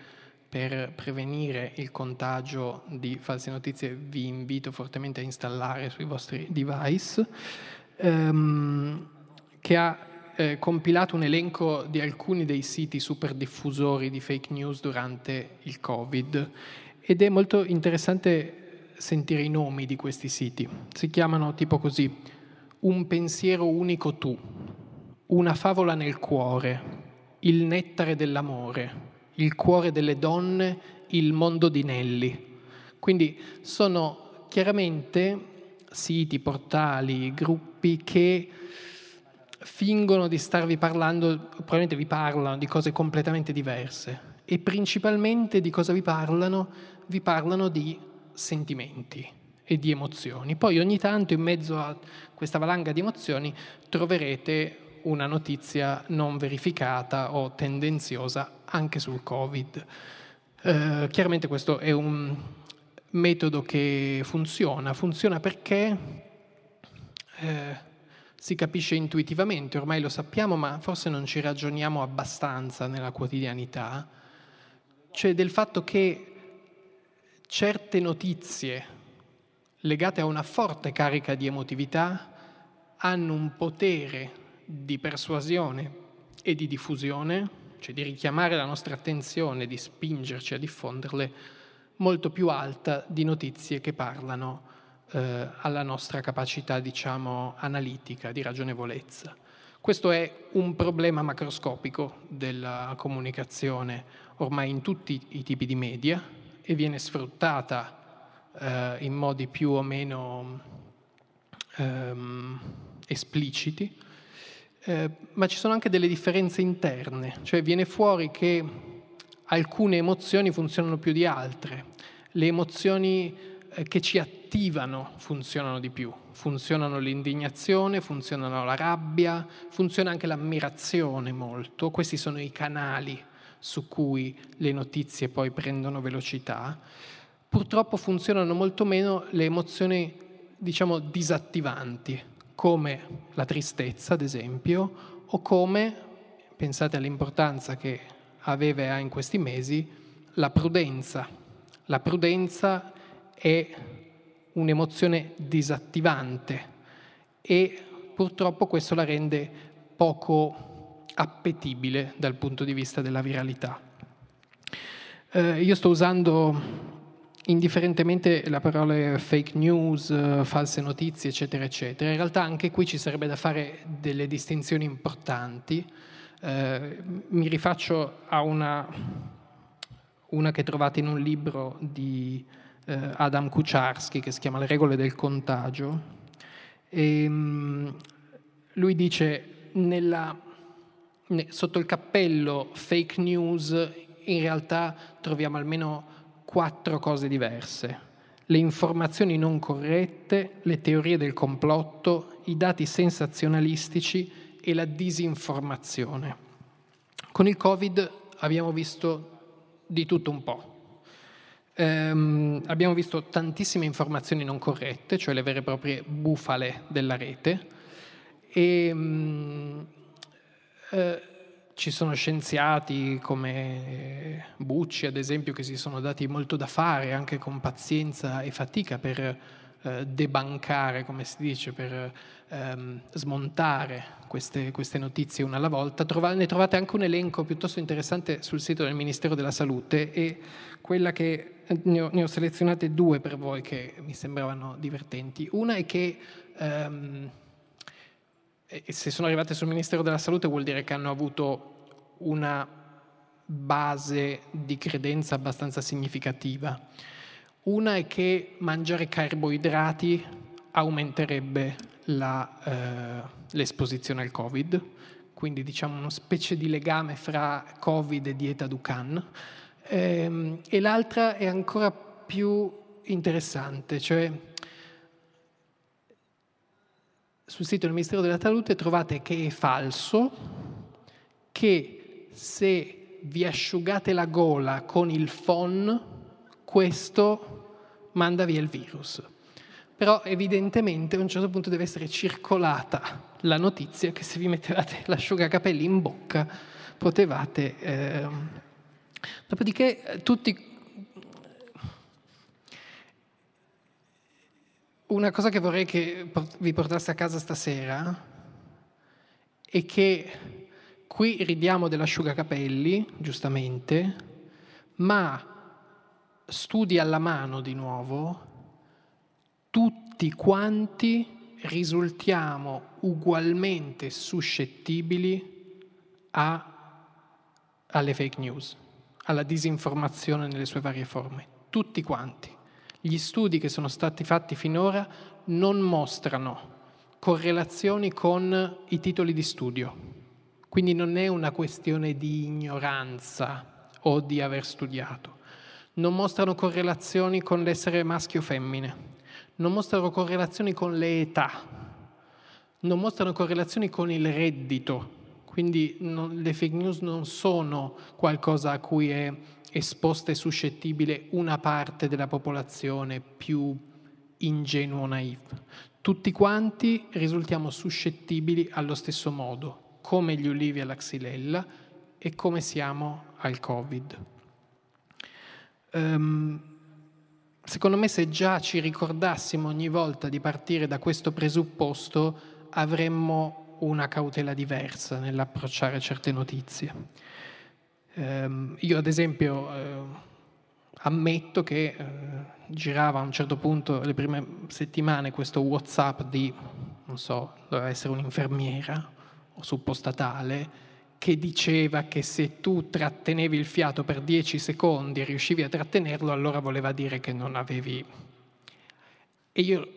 per prevenire il contagio di false notizie vi invito fortemente a installare sui vostri device, ehm, che ha eh, compilato un elenco di alcuni dei siti super diffusori di fake news durante il Covid ed è molto interessante sentire i nomi di questi siti. Si chiamano tipo così, un pensiero unico tu, una favola nel cuore, il nettare dell'amore, il cuore delle donne, il mondo di Nelly. Quindi sono chiaramente siti, portali, gruppi che fingono di starvi parlando, probabilmente vi parlano di cose completamente diverse e principalmente di cosa vi parlano? Vi parlano di sentimenti e di emozioni. Poi ogni tanto in mezzo a questa valanga di emozioni troverete una notizia non verificata o tendenziosa anche sul Covid. Eh, chiaramente questo è un metodo che funziona, funziona perché eh, si capisce intuitivamente, ormai lo sappiamo, ma forse non ci ragioniamo abbastanza nella quotidianità, cioè del fatto che certe notizie legate a una forte carica di emotività hanno un potere di persuasione e di diffusione, cioè di richiamare la nostra attenzione, di spingerci a diffonderle, molto più alta di notizie che parlano eh, alla nostra capacità, diciamo, analitica, di ragionevolezza. Questo è un problema macroscopico della comunicazione ormai in tutti i tipi di media e viene sfruttata eh, in modi più o meno ehm, espliciti eh, ma ci sono anche delle differenze interne, cioè viene fuori che alcune emozioni funzionano più di altre, le emozioni che ci attivano funzionano di più, funzionano l'indignazione, funzionano la rabbia, funziona anche l'ammirazione molto, questi sono i canali su cui le notizie poi prendono velocità. Purtroppo funzionano molto meno le emozioni, diciamo, disattivanti, come la tristezza, ad esempio, o come, pensate all'importanza che aveva in questi mesi, la prudenza. La prudenza è un'emozione disattivante e purtroppo questo la rende poco appetibile dal punto di vista della viralità. Eh, io sto usando indifferentemente la parola fake news, false notizie, eccetera, eccetera. In realtà anche qui ci sarebbe da fare delle distinzioni importanti. Eh, mi rifaccio a una, una, che trovate in un libro di eh, Adam Kucharski che si chiama Le regole del contagio. E, um, lui dice nella sotto il cappello fake news in realtà troviamo almeno quattro cose diverse. Le informazioni non corrette, le teorie del complotto, i dati sensazionalistici e la disinformazione. Con il Covid abbiamo visto di tutto un po'. Um, abbiamo visto tantissime informazioni non corrette, cioè le vere e proprie bufale della rete, e um, uh, ci sono scienziati come Bucci, ad esempio, che si sono dati molto da fare, anche con pazienza e fatica, per uh, debancare, come si dice, per um, smontare queste, queste, notizie una alla volta. Trova, ne trovate anche un elenco piuttosto interessante sul sito del Ministero della Salute e quella che ne ho, ne ho, selezionate due per voi che mi sembravano divertenti. Una è che um, se sono arrivate sul Ministero della Salute vuol dire che hanno avuto una base di credenza abbastanza significativa. Una è che mangiare carboidrati aumenterebbe la, eh, l'esposizione al Covid, quindi diciamo una specie di legame fra Covid e dieta Ducan. Ehm, e l'altra è ancora più interessante, cioè sul sito del Ministero della Salute trovate che è falso che se vi asciugate la gola con il phon, questo manda via il virus. Però evidentemente a un certo punto deve essere circolata la notizia che se vi mettevate [laughs] l'asciugacapelli in bocca potevate... Eh, Dopodiché tutti... Una cosa che vorrei che vi portasse a casa stasera è che qui ridiamo dell'asciugacapelli, giustamente, ma studi alla mano di nuovo, tutti quanti risultiamo ugualmente suscettibili a, alle fake news alla disinformazione nelle sue varie forme, tutti quanti. Gli studi che sono stati fatti finora non mostrano correlazioni con i titoli di studio, quindi non è una questione di ignoranza o di aver studiato, non mostrano correlazioni con l'essere maschio o femmine, non mostrano correlazioni con le età, non mostrano correlazioni con il reddito, quindi non, le fake news non sono qualcosa a cui è esposta e suscettibile una parte della popolazione più ingenuo naive. Tutti quanti risultiamo suscettibili allo stesso modo, come gli ulivi alla xylella e come siamo al Covid. Um, secondo me se già ci ricordassimo ogni volta di partire da questo presupposto avremmo una cautela diversa nell'approcciare certe notizie. Eh, io ad esempio eh, ammetto che eh, girava a un certo punto, le prime settimane, questo Whatsapp di, non so, doveva essere un'infermiera o suppostatale, che diceva che se tu trattenevi il fiato per 10 secondi e riuscivi a trattenerlo, allora voleva dire che non avevi... E io,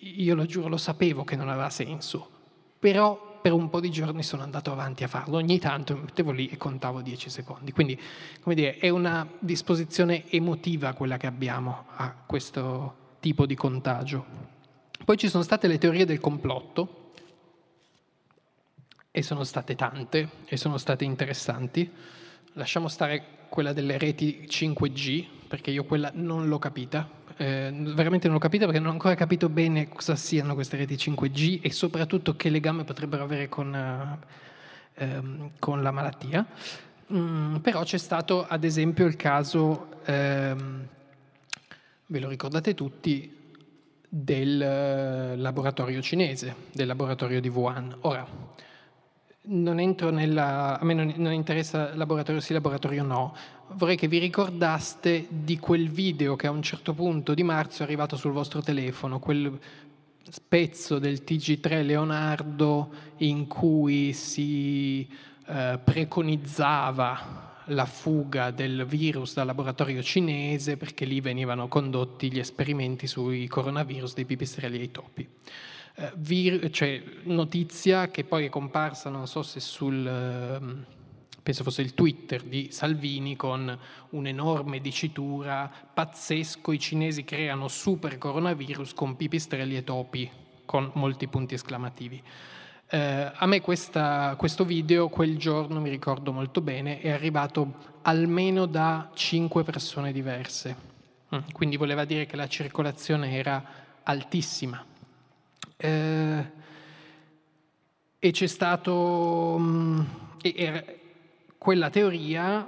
io lo giuro, lo sapevo che non aveva senso, però per un po' di giorni sono andato avanti a farlo, ogni tanto mi mettevo lì e contavo 10 secondi. Quindi, come dire, è una disposizione emotiva quella che abbiamo a questo tipo di contagio. Poi ci sono state le teorie del complotto, e sono state tante, e sono state interessanti. Lasciamo stare quella delle reti 5G, perché io quella non l'ho capita, eh, veramente non l'ho capita perché non ho ancora capito bene cosa siano queste reti 5G e soprattutto che legame potrebbero avere con, eh, ehm, con la malattia. Mm, però c'è stato ad esempio il caso, ehm, ve lo ricordate tutti, del laboratorio cinese, del laboratorio di Wuhan. Ora, non entro nella, a me non, non interessa laboratorio sì, laboratorio no, vorrei che vi ricordaste di quel video che a un certo punto di marzo è arrivato sul vostro telefono, quel pezzo del TG3 Leonardo in cui si eh, preconizzava la fuga del virus dal laboratorio cinese perché lì venivano condotti gli esperimenti sui coronavirus dei pipistrelli e i topi. Eh, vir- cioè, notizia che poi è comparsa, non so se sul, ehm, penso fosse il Twitter di Salvini con un'enorme dicitura, pazzesco, i cinesi creano super coronavirus con pipistrelli e topi, con molti punti esclamativi. Eh, a me questa, questo video quel giorno, mi ricordo molto bene, è arrivato almeno da cinque persone diverse. Mm, quindi voleva dire che la circolazione era altissima. Eh, e c'è stato... Mm, era, quella teoria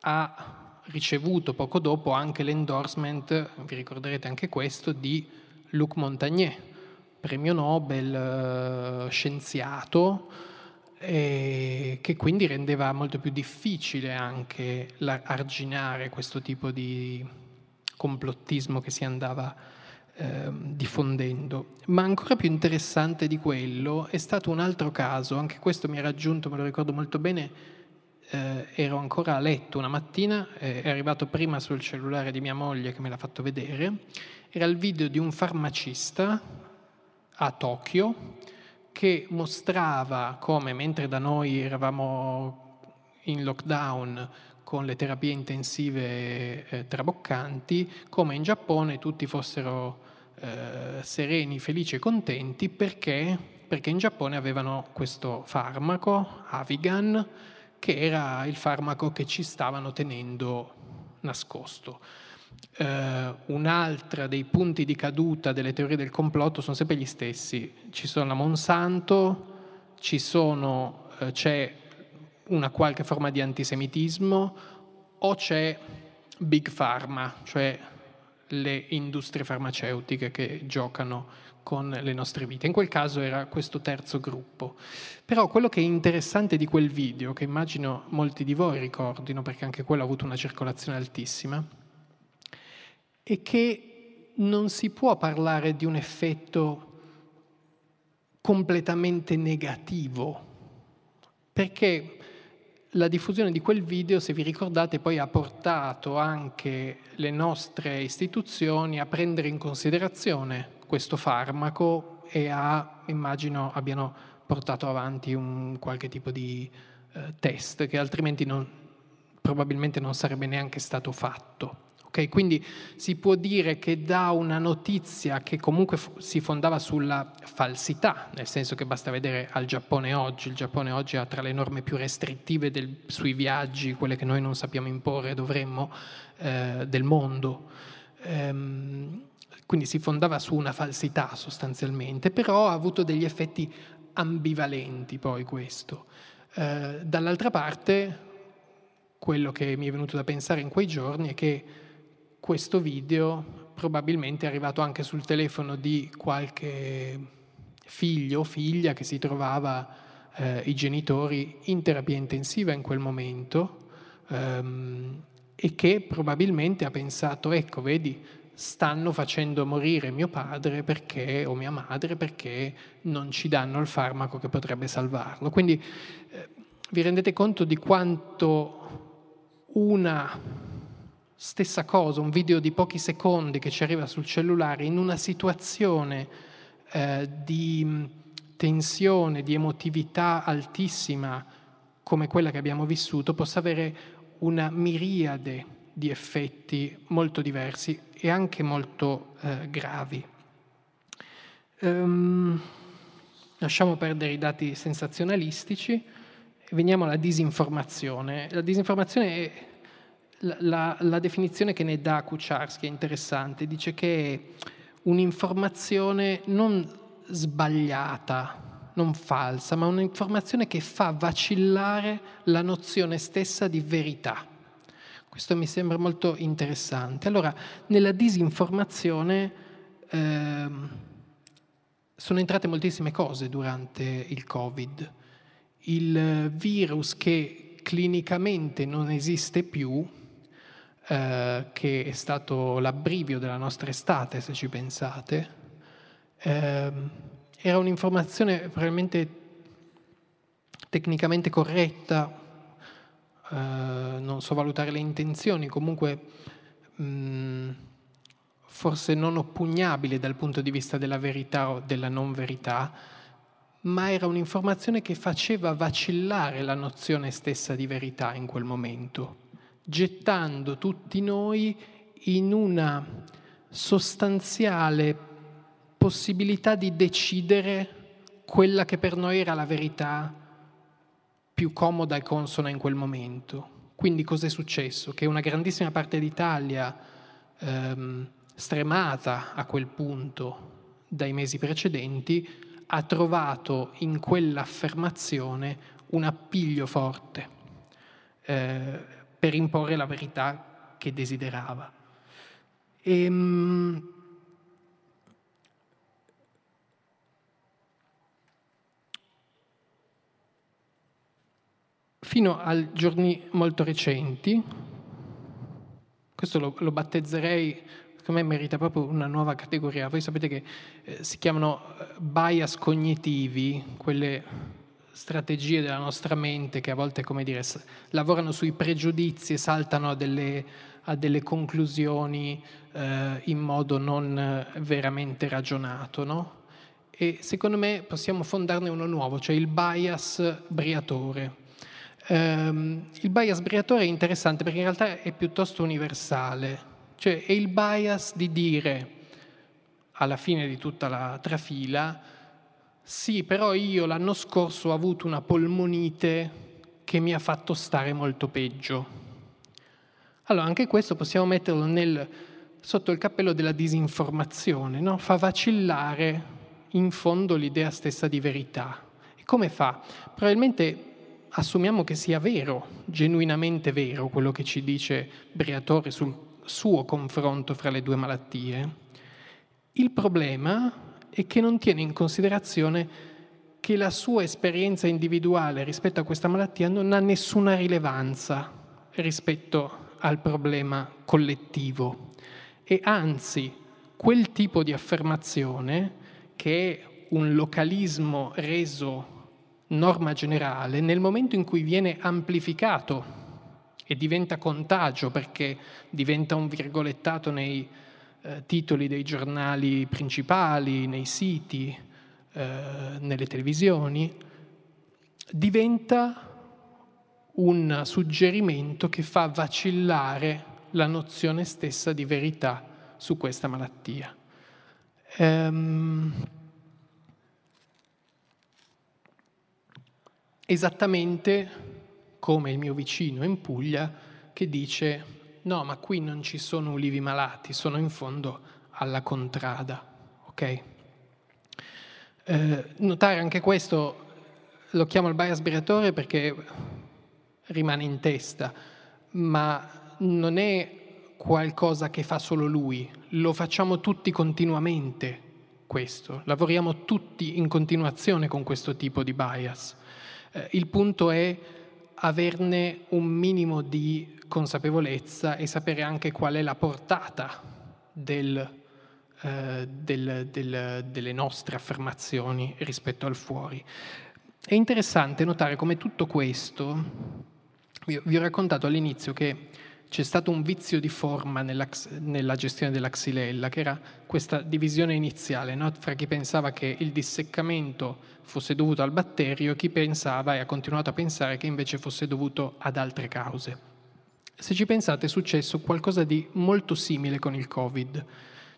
ha ricevuto poco dopo anche l'endorsement, vi ricorderete anche questo, di Luc Montagnier, premio Nobel, eh, scienziato, e che quindi rendeva molto più difficile anche arginare questo tipo di complottismo che si andava eh, diffondendo. Ma ancora più interessante di quello è stato un altro caso, anche questo mi ha raggiunto, me lo ricordo molto bene, eh, ero ancora a letto una mattina, eh, è arrivato prima sul cellulare di mia moglie che me l'ha fatto vedere, era il video di un farmacista a Tokyo che mostrava come mentre da noi eravamo in lockdown con le terapie intensive eh, traboccanti, come in Giappone tutti fossero eh, sereni, felici e contenti perché, perché in Giappone avevano questo farmaco, Avigan, che era il farmaco che ci stavano tenendo nascosto. Uh, un'altra dei punti di caduta delle teorie del complotto sono sempre gli stessi. Ci sono la Monsanto, sono, uh, c'è una qualche forma di antisemitismo o c'è Big Pharma, cioè le industrie farmaceutiche che giocano con le nostre vite. In quel caso era questo terzo gruppo. Però quello che è interessante di quel video, che immagino molti di voi ricordino, perché anche quello ha avuto una circolazione altissima, è che non si può parlare di un effetto completamente negativo, perché la diffusione di quel video, se vi ricordate, poi ha portato anche le nostre istituzioni a prendere in considerazione questo farmaco e a, immagino, abbiano portato avanti un qualche tipo di eh, test che altrimenti non, probabilmente non sarebbe neanche stato fatto. Okay? Quindi si può dire che da una notizia che comunque f- si fondava sulla falsità, nel senso che basta vedere al Giappone oggi, il Giappone oggi ha tra le norme più restrittive del, sui viaggi, quelle che noi non sappiamo imporre dovremmo, eh, del mondo. Ehm, quindi si fondava su una falsità sostanzialmente, però ha avuto degli effetti ambivalenti poi questo. Eh, dall'altra parte, quello che mi è venuto da pensare in quei giorni è che questo video probabilmente è arrivato anche sul telefono di qualche figlio o figlia che si trovava eh, i genitori in terapia intensiva in quel momento ehm, e che probabilmente ha pensato, ecco, vedi, stanno facendo morire mio padre perché, o mia madre perché non ci danno il farmaco che potrebbe salvarlo. Quindi eh, vi rendete conto di quanto una Stessa cosa, un video di pochi secondi che ci arriva sul cellulare in una situazione eh, di tensione, di emotività altissima come quella che abbiamo vissuto, possa avere una miriade di effetti molto diversi e anche molto eh, gravi. Um, lasciamo perdere i dati sensazionalistici e veniamo alla disinformazione. La disinformazione è la, la, definizione che ne dà Kucharski è interessante, dice che è un'informazione non sbagliata, non falsa, ma un'informazione che fa vacillare la nozione stessa di verità. Questo mi sembra molto interessante. Allora, nella disinformazione eh, sono entrate moltissime cose durante il Covid. Il virus che clinicamente non esiste più, eh, che è stato l'abbrivio della nostra estate, se ci pensate, eh, era un'informazione probabilmente tecnicamente corretta, eh, non so valutare le intenzioni, comunque mh, mm, forse non oppugnabile dal punto di vista della verità o della non verità, ma era un'informazione che faceva vacillare la nozione stessa di verità in quel momento, gettando tutti noi in una sostanziale possibilità di decidere quella che per noi era la verità più comoda e consona in quel momento. Quindi cos'è successo? Che una grandissima parte d'Italia, ehm, stremata a quel punto dai mesi precedenti, ha trovato in quell'affermazione un appiglio forte eh, per imporre la verità che desiderava. E, ehm, fino a giorni molto recenti, questo lo, lo, battezzerei, secondo me merita proprio una nuova categoria, voi sapete che eh, si chiamano eh, bias cognitivi, quelle strategie della nostra mente che a volte, come dire, lavorano sui pregiudizi e saltano a delle, a delle conclusioni eh, in modo non veramente ragionato, no? E secondo me possiamo fondarne uno nuovo, cioè il bias briatore. Um, il bias briatore è interessante perché in realtà è piuttosto universale, cioè è il bias di dire alla fine di tutta la trafila, sì, però io l'anno scorso ho avuto una polmonite che mi ha fatto stare molto peggio. Allora, anche questo possiamo metterlo nel, sotto il cappello della disinformazione, no? fa vacillare in fondo l'idea stessa di verità. E come fa? Probabilmente assumiamo che sia vero, genuinamente vero, quello che ci dice Briatore sul suo confronto fra le due malattie. Il problema è che non tiene in considerazione che la sua esperienza individuale rispetto a questa malattia non ha nessuna rilevanza rispetto al problema collettivo. E anzi quel tipo di affermazione che è un localismo reso norma generale, nel momento in cui viene amplificato e diventa contagio perché diventa un virgolettato nei eh, titoli dei giornali principali, nei siti, eh, nelle televisioni, diventa un suggerimento che fa vacillare la nozione stessa di verità su questa malattia. Ehm, esattamente come il mio vicino in Puglia che dice no, ma qui non ci sono ulivi malati, sono in fondo alla contrada. Ok? Eh, notare anche questo, lo chiamo il bias briatore perché rimane in testa, ma non è qualcosa che fa solo lui, lo facciamo tutti continuamente questo, lavoriamo tutti in continuazione con questo tipo di bias. Eh, il punto è averne un minimo di consapevolezza e sapere anche qual è la portata del, eh, del, del, delle nostre affermazioni rispetto al fuori. È interessante notare come tutto questo, vi ho raccontato all'inizio che c'è stato un vizio di forma nella, nella gestione della xylella, che era questa divisione iniziale, no? fra chi pensava che il disseccamento fosse dovuto al batterio e chi pensava e ha continuato a pensare che invece fosse dovuto ad altre cause. Se ci pensate è successo qualcosa di molto simile con il Covid,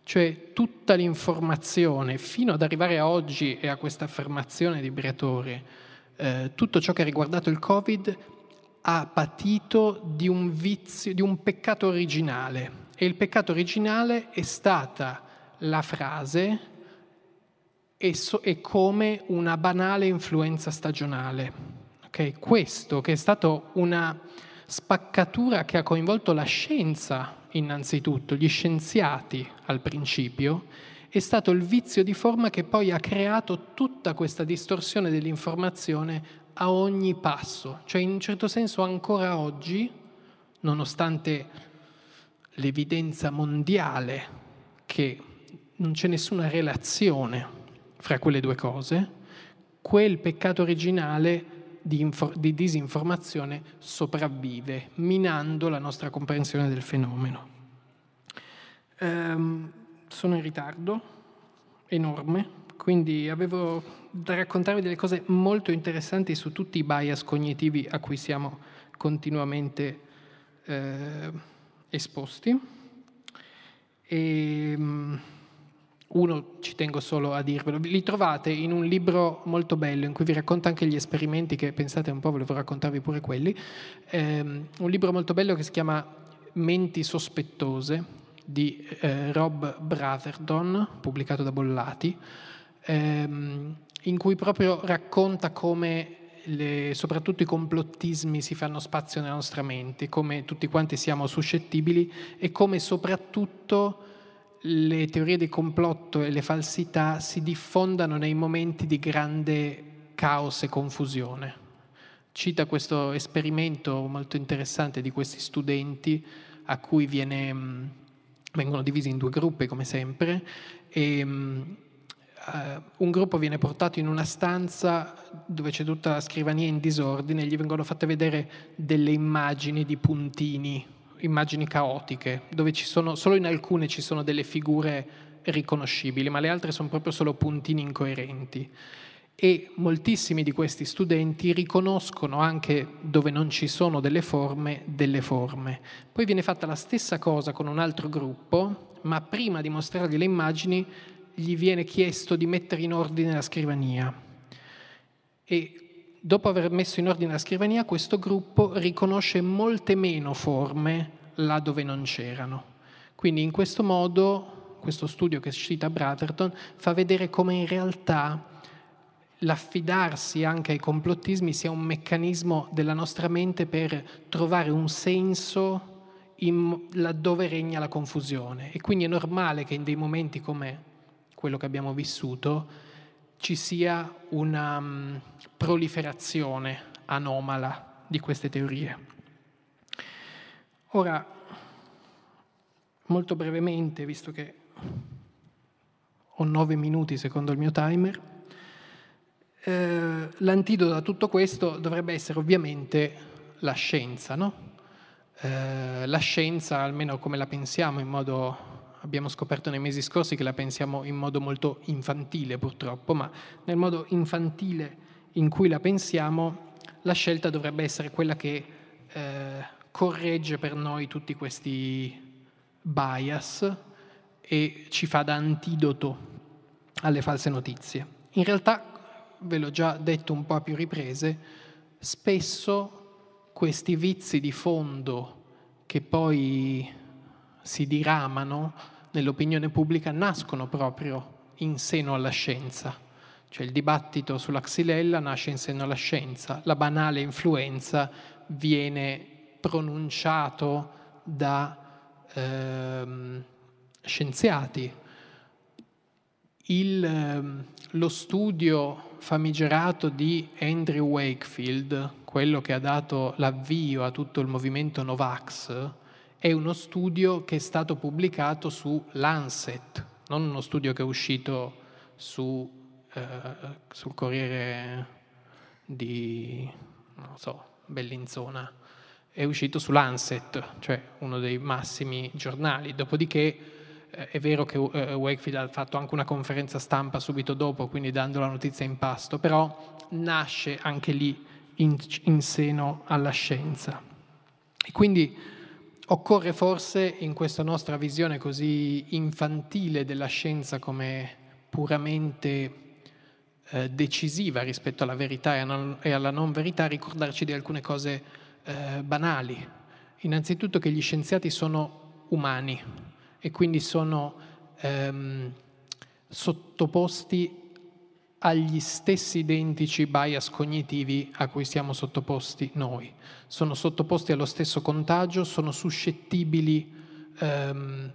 cioè tutta l'informazione fino ad arrivare a oggi e a questa affermazione di Briatore, eh, tutto ciò che ha riguardato il Covid ha patito di un vizio, di un peccato originale. E il peccato originale è stata la frase è, so, è come una banale influenza stagionale. Okay? Questo che è stato una spaccatura che ha coinvolto la scienza innanzitutto, gli scienziati al principio, è stato il vizio di forma che poi ha creato tutta questa distorsione dell'informazione a ogni passo, cioè in un certo senso ancora oggi, nonostante l'evidenza mondiale che non c'è nessuna relazione fra quelle due cose, quel peccato originale di, infor- di disinformazione sopravvive, minando la nostra comprensione del fenomeno. Um, sono in ritardo, enorme, quindi avevo da raccontarvi delle cose molto interessanti su tutti i bias cognitivi a cui siamo continuamente eh, esposti. E, um, uno ci tengo solo a dirvelo, li trovate in un libro molto bello in cui vi racconta anche gli esperimenti che pensate un po', volevo raccontarvi pure quelli, eh, un libro molto bello che si chiama Menti sospettose di eh, Rob Brotherton, pubblicato da Bollati, ehm, in cui proprio racconta come le, soprattutto i complottismi si fanno spazio nella nostra mente, come tutti quanti siamo suscettibili e come soprattutto le teorie di complotto e le falsità si diffondano nei momenti di grande caos e confusione. Cita questo esperimento molto interessante di questi studenti a cui viene, vengono divisi in due gruppi come sempre e uh, un gruppo viene portato in una stanza dove c'è tutta la scrivania in disordine e gli vengono fatte vedere delle immagini di puntini, immagini caotiche, dove sono, solo in alcune ci sono delle figure riconoscibili, ma le altre sono proprio solo puntini incoerenti. E moltissimi di questi studenti riconoscono anche dove non ci sono delle forme, delle forme. Poi viene fatta la stessa cosa con un altro gruppo, ma prima di mostrargli le immagini gli viene chiesto di mettere in ordine la scrivania. E dopo aver messo in ordine la scrivania, questo gruppo riconosce molte meno forme là dove non c'erano. Quindi in questo modo, questo studio che cita Brotherton, fa vedere come in realtà l'affidarsi anche ai complottismi sia un meccanismo della nostra mente per trovare un senso in, laddove regna la confusione. E quindi è normale che in dei momenti come quello che abbiamo vissuto, ci sia una um, proliferazione anomala di queste teorie. Ora, molto brevemente, visto che ho nove minuti secondo il mio timer, eh, l'antidoto a tutto questo dovrebbe essere ovviamente la scienza, no? eh, la scienza, almeno come la pensiamo in modo abbiamo scoperto nei mesi scorsi che la pensiamo in modo molto infantile purtroppo, ma nel modo infantile in cui la pensiamo, la scelta dovrebbe essere quella che eh, corregge per noi tutti questi bias e ci fa da antidoto alle false notizie. In realtà, ve l'ho già detto un po' a più riprese, spesso questi vizi di fondo che poi si diramano nell'opinione pubblica nascono proprio in seno alla scienza. Cioè il dibattito sulla xylella nasce in seno alla scienza, la banale influenza viene pronunciato da ehm, scienziati. Il, ehm, lo studio famigerato di Andrew Wakefield, quello che ha dato l'avvio a tutto il movimento Novax, è uno studio che è stato pubblicato su Lancet, non uno studio che è uscito su, eh, sul Corriere di, non so, Bellinzona, è uscito su Lancet, cioè uno dei massimi giornali. Dopodiché eh, è vero che eh, Wakefield ha fatto anche una conferenza stampa subito dopo, quindi dando la notizia in pasto, però nasce anche lì in, in seno alla scienza. E quindi Occorre forse in questa nostra visione così infantile della scienza come puramente eh, decisiva rispetto alla verità e, non, e, alla non verità ricordarci di alcune cose eh, banali. Innanzitutto che gli scienziati sono umani e quindi sono ehm, sottoposti agli stessi identici bias cognitivi a cui siamo sottoposti noi. Sono sottoposti allo stesso contagio, sono suscettibili, ehm,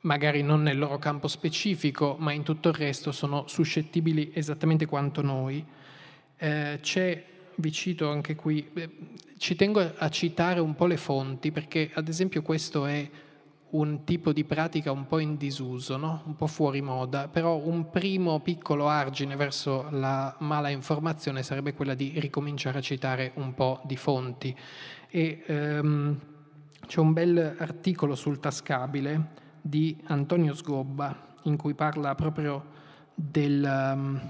magari non nel loro campo specifico, ma in tutto il resto sono suscettibili esattamente quanto noi. Eh, c'è, vi cito anche qui, eh, ci tengo a citare un po' le fonti perché ad esempio questo è un tipo di pratica un po' in disuso, no? un po' fuori moda, però un primo piccolo argine verso la mala informazione sarebbe quella di ricominciare a citare un po' di fonti. E, um, c'è un bel articolo sul tascabile di Antonio Sgobba, in cui parla proprio del, um,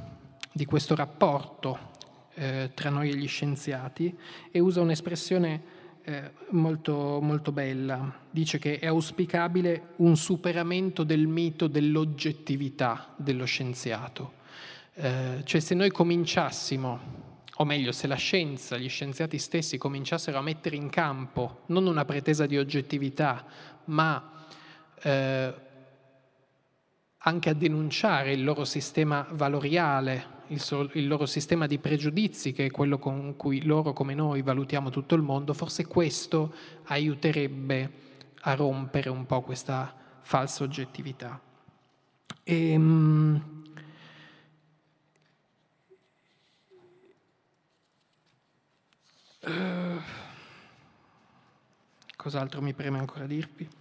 di questo rapporto eh, tra noi e gli scienziati e usa un'espressione eh, molto, molto bella. Dice che è auspicabile un superamento del mito dell'oggettività dello scienziato. Eh, cioè se noi cominciassimo o meglio, se la scienza, gli scienziati stessi cominciassero a mettere in campo non una pretesa di oggettività, ma eh, anche a denunciare il loro sistema valoriale, il, so, il, loro sistema di pregiudizi, che è quello con cui loro come noi valutiamo tutto il mondo, forse questo aiuterebbe a rompere un po' questa falsa oggettività. E, um, Uh, cos'altro mi preme ancora dirvi?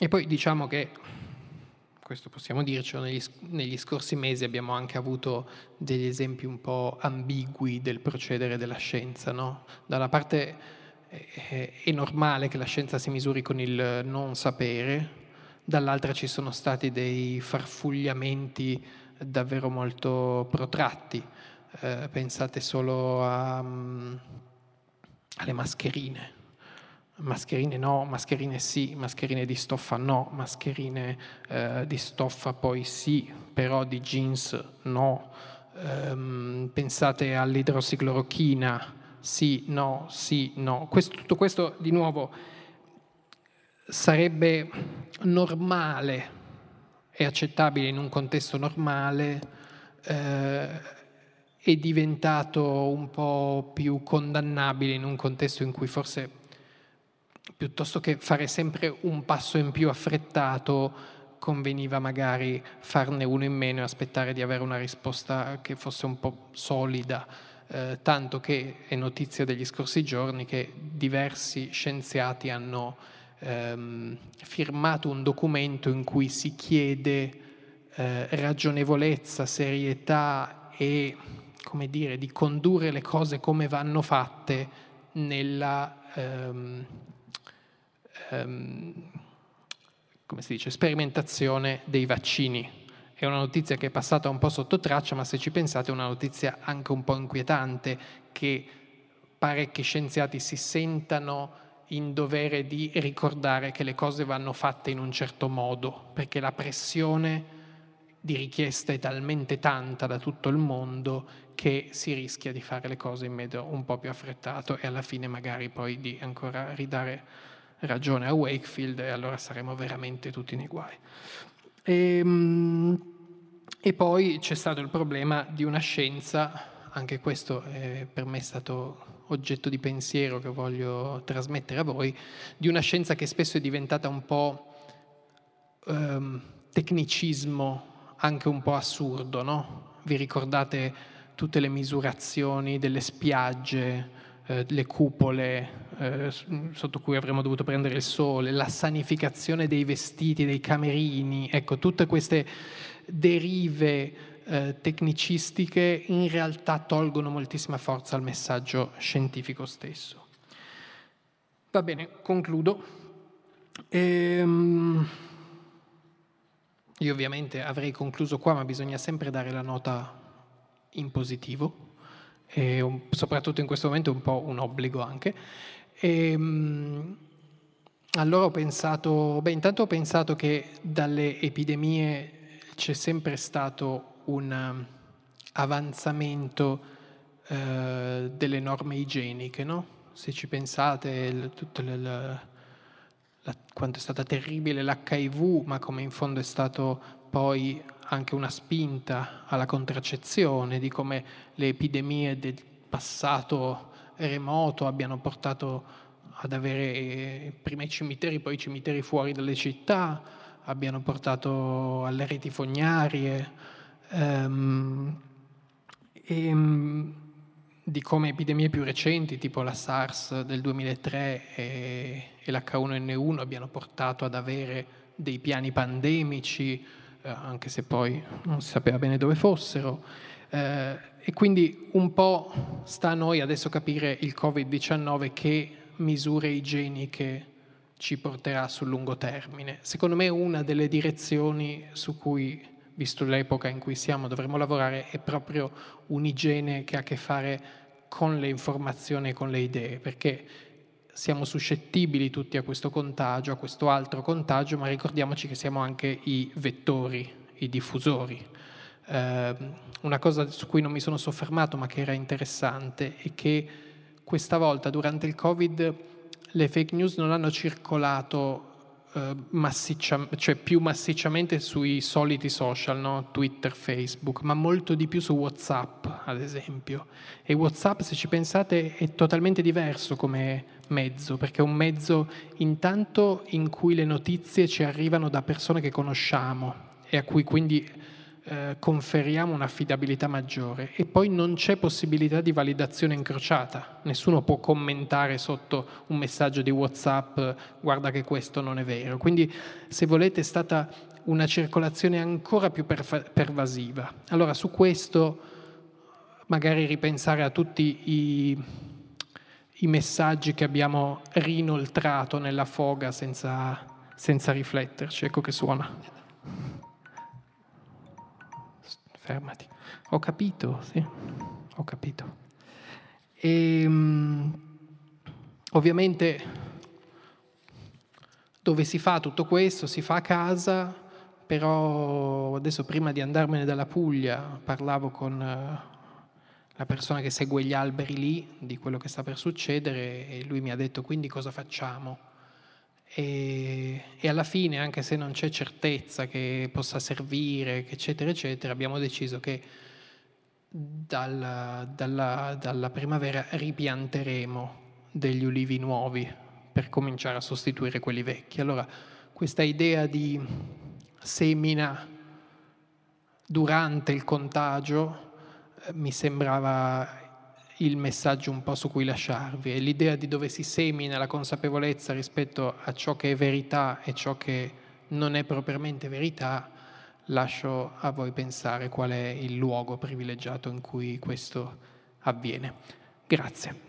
E poi diciamo che, questo possiamo dircelo, negli, negli, scorsi mesi abbiamo anche avuto degli esempi un po' ambigui del procedere della scienza. No? Da una parte è, è normale che la scienza si misuri con il non sapere, dall'altra ci sono stati dei farfugliamenti davvero molto protratti. Eh, pensate solo a, um, alle mascherine. Mascherine no, mascherine sì, mascherine di stoffa no, mascherine eh, di stoffa poi sì, però di jeans no. Um, pensate all'idrossiclorochina, sì, no, sì, no. Questo, tutto questo di nuovo sarebbe normale è accettabile in un contesto normale, eh, è diventato un po' più condannabile in un contesto in cui forse piuttosto che fare sempre un passo in più affrettato, conveniva magari farne uno in meno e aspettare di avere una risposta che fosse un po' solida. Eh, tanto che è notizia degli scorsi giorni che diversi scienziati hanno ehm, firmato un documento in cui si chiede eh, ragionevolezza, serietà e come dire, di condurre le cose come vanno fatte nella ehm, ehm, come si dice, sperimentazione dei vaccini. È una notizia che è passata un po' sotto traccia, ma se ci pensate è una notizia anche un po' inquietante che parecchi scienziati si sentano in dovere di ricordare che le cose vanno fatte in un certo modo, perché la pressione di richiesta è talmente tanta da tutto il mondo che si rischia di fare le cose in modo un po' più affrettato e alla fine magari poi di ancora ridare ragione a Wakefield e allora saremo veramente tutti nei guai. E, ehm, e poi c'è stato il problema di una scienza, anche questo è per me è stato oggetto di pensiero che voglio trasmettere a voi, di una scienza che spesso è diventata un po' ehm, tecnicismo, anche un po' assurdo, no? Vi ricordate tutte le misurazioni delle spiagge, eh, le cupole eh, sotto cui avremmo dovuto prendere il sole, la sanificazione dei vestiti, dei camerini, ecco, tutte queste derive eh, tecnicistiche in realtà tolgono moltissima forza al messaggio scientifico stesso. Va bene, concludo. Ehm, io ovviamente avrei concluso qua, ma bisogna sempre dare la nota in positivo, un, soprattutto in questo momento è un po' un obbligo anche. E, ehm, allora ho pensato, beh, intanto ho pensato che dalle epidemie c'è sempre stato un um, avanzamento eh, delle norme igieniche, no? Se ci pensate, il, le, le, la, quanto è stata terribile l'HIV, ma come in fondo è stato poi anche una spinta alla contraccezione, di come le epidemie del passato remoto abbiano portato ad avere prima i cimiteri, poi i cimiteri fuori dalle città, abbiano portato alle reti fognarie, Um, e, um, di come epidemie più recenti, tipo la SARS del 2003 e, e l'H1N1, abbiano portato ad avere dei piani pandemici, anche se poi non si sapeva bene dove fossero. Eh, e quindi un po' sta a noi adesso capire il Covid-19 che misure igieniche ci porterà sul lungo termine. Secondo me una delle direzioni su cui, visto l'epoca in cui siamo, dovremmo lavorare è proprio un'igiene che ha a che fare con le informazioni e con le idee, perché siamo suscettibili tutti a questo contagio, a questo altro contagio, ma ricordiamoci che siamo anche i vettori, i diffusori. Eh, una cosa su cui non mi sono soffermato ma che era interessante è che questa volta durante il Covid le fake news non hanno circolato eh, massiccia, cioè più massicciamente sui soliti social, no? Twitter, Facebook, ma molto di più su WhatsApp, ad esempio. E WhatsApp, se ci pensate, è totalmente diverso come mezzo, perché è un mezzo intanto in cui le notizie ci arrivano da persone che conosciamo e a cui quindi eh, conferiamo un'affidabilità maggiore e poi non c'è possibilità di validazione incrociata. Nessuno può commentare sotto un messaggio di WhatsApp guarda che questo non è vero. Quindi se volete è stata una circolazione ancora più pervasiva. Allora su questo magari ripensare a tutti i, i messaggi che abbiamo rinoltrato nella foga senza, senza rifletterci. Ecco che suona fermati. Ho capito, sì, ho capito. E, um, ovviamente dove si fa tutto questo? Si fa a casa, però adesso prima di andarmene dalla Puglia parlavo con uh, la persona che segue gli alberi lì di quello che sta per succedere e lui mi ha detto quindi cosa facciamo? E, e, alla fine, anche se non c'è certezza che possa servire, eccetera, eccetera, abbiamo deciso che dalla, dalla, dalla primavera ripianteremo degli ulivi nuovi per cominciare a sostituire quelli vecchi. Allora, questa idea di semina durante il contagio mi sembrava il messaggio un po' su cui lasciarvi, è l'idea di dove si semina la consapevolezza rispetto a ciò che è verità e ciò che non è propriamente verità, lascio a voi pensare qual è il luogo privilegiato in cui questo avviene. Grazie.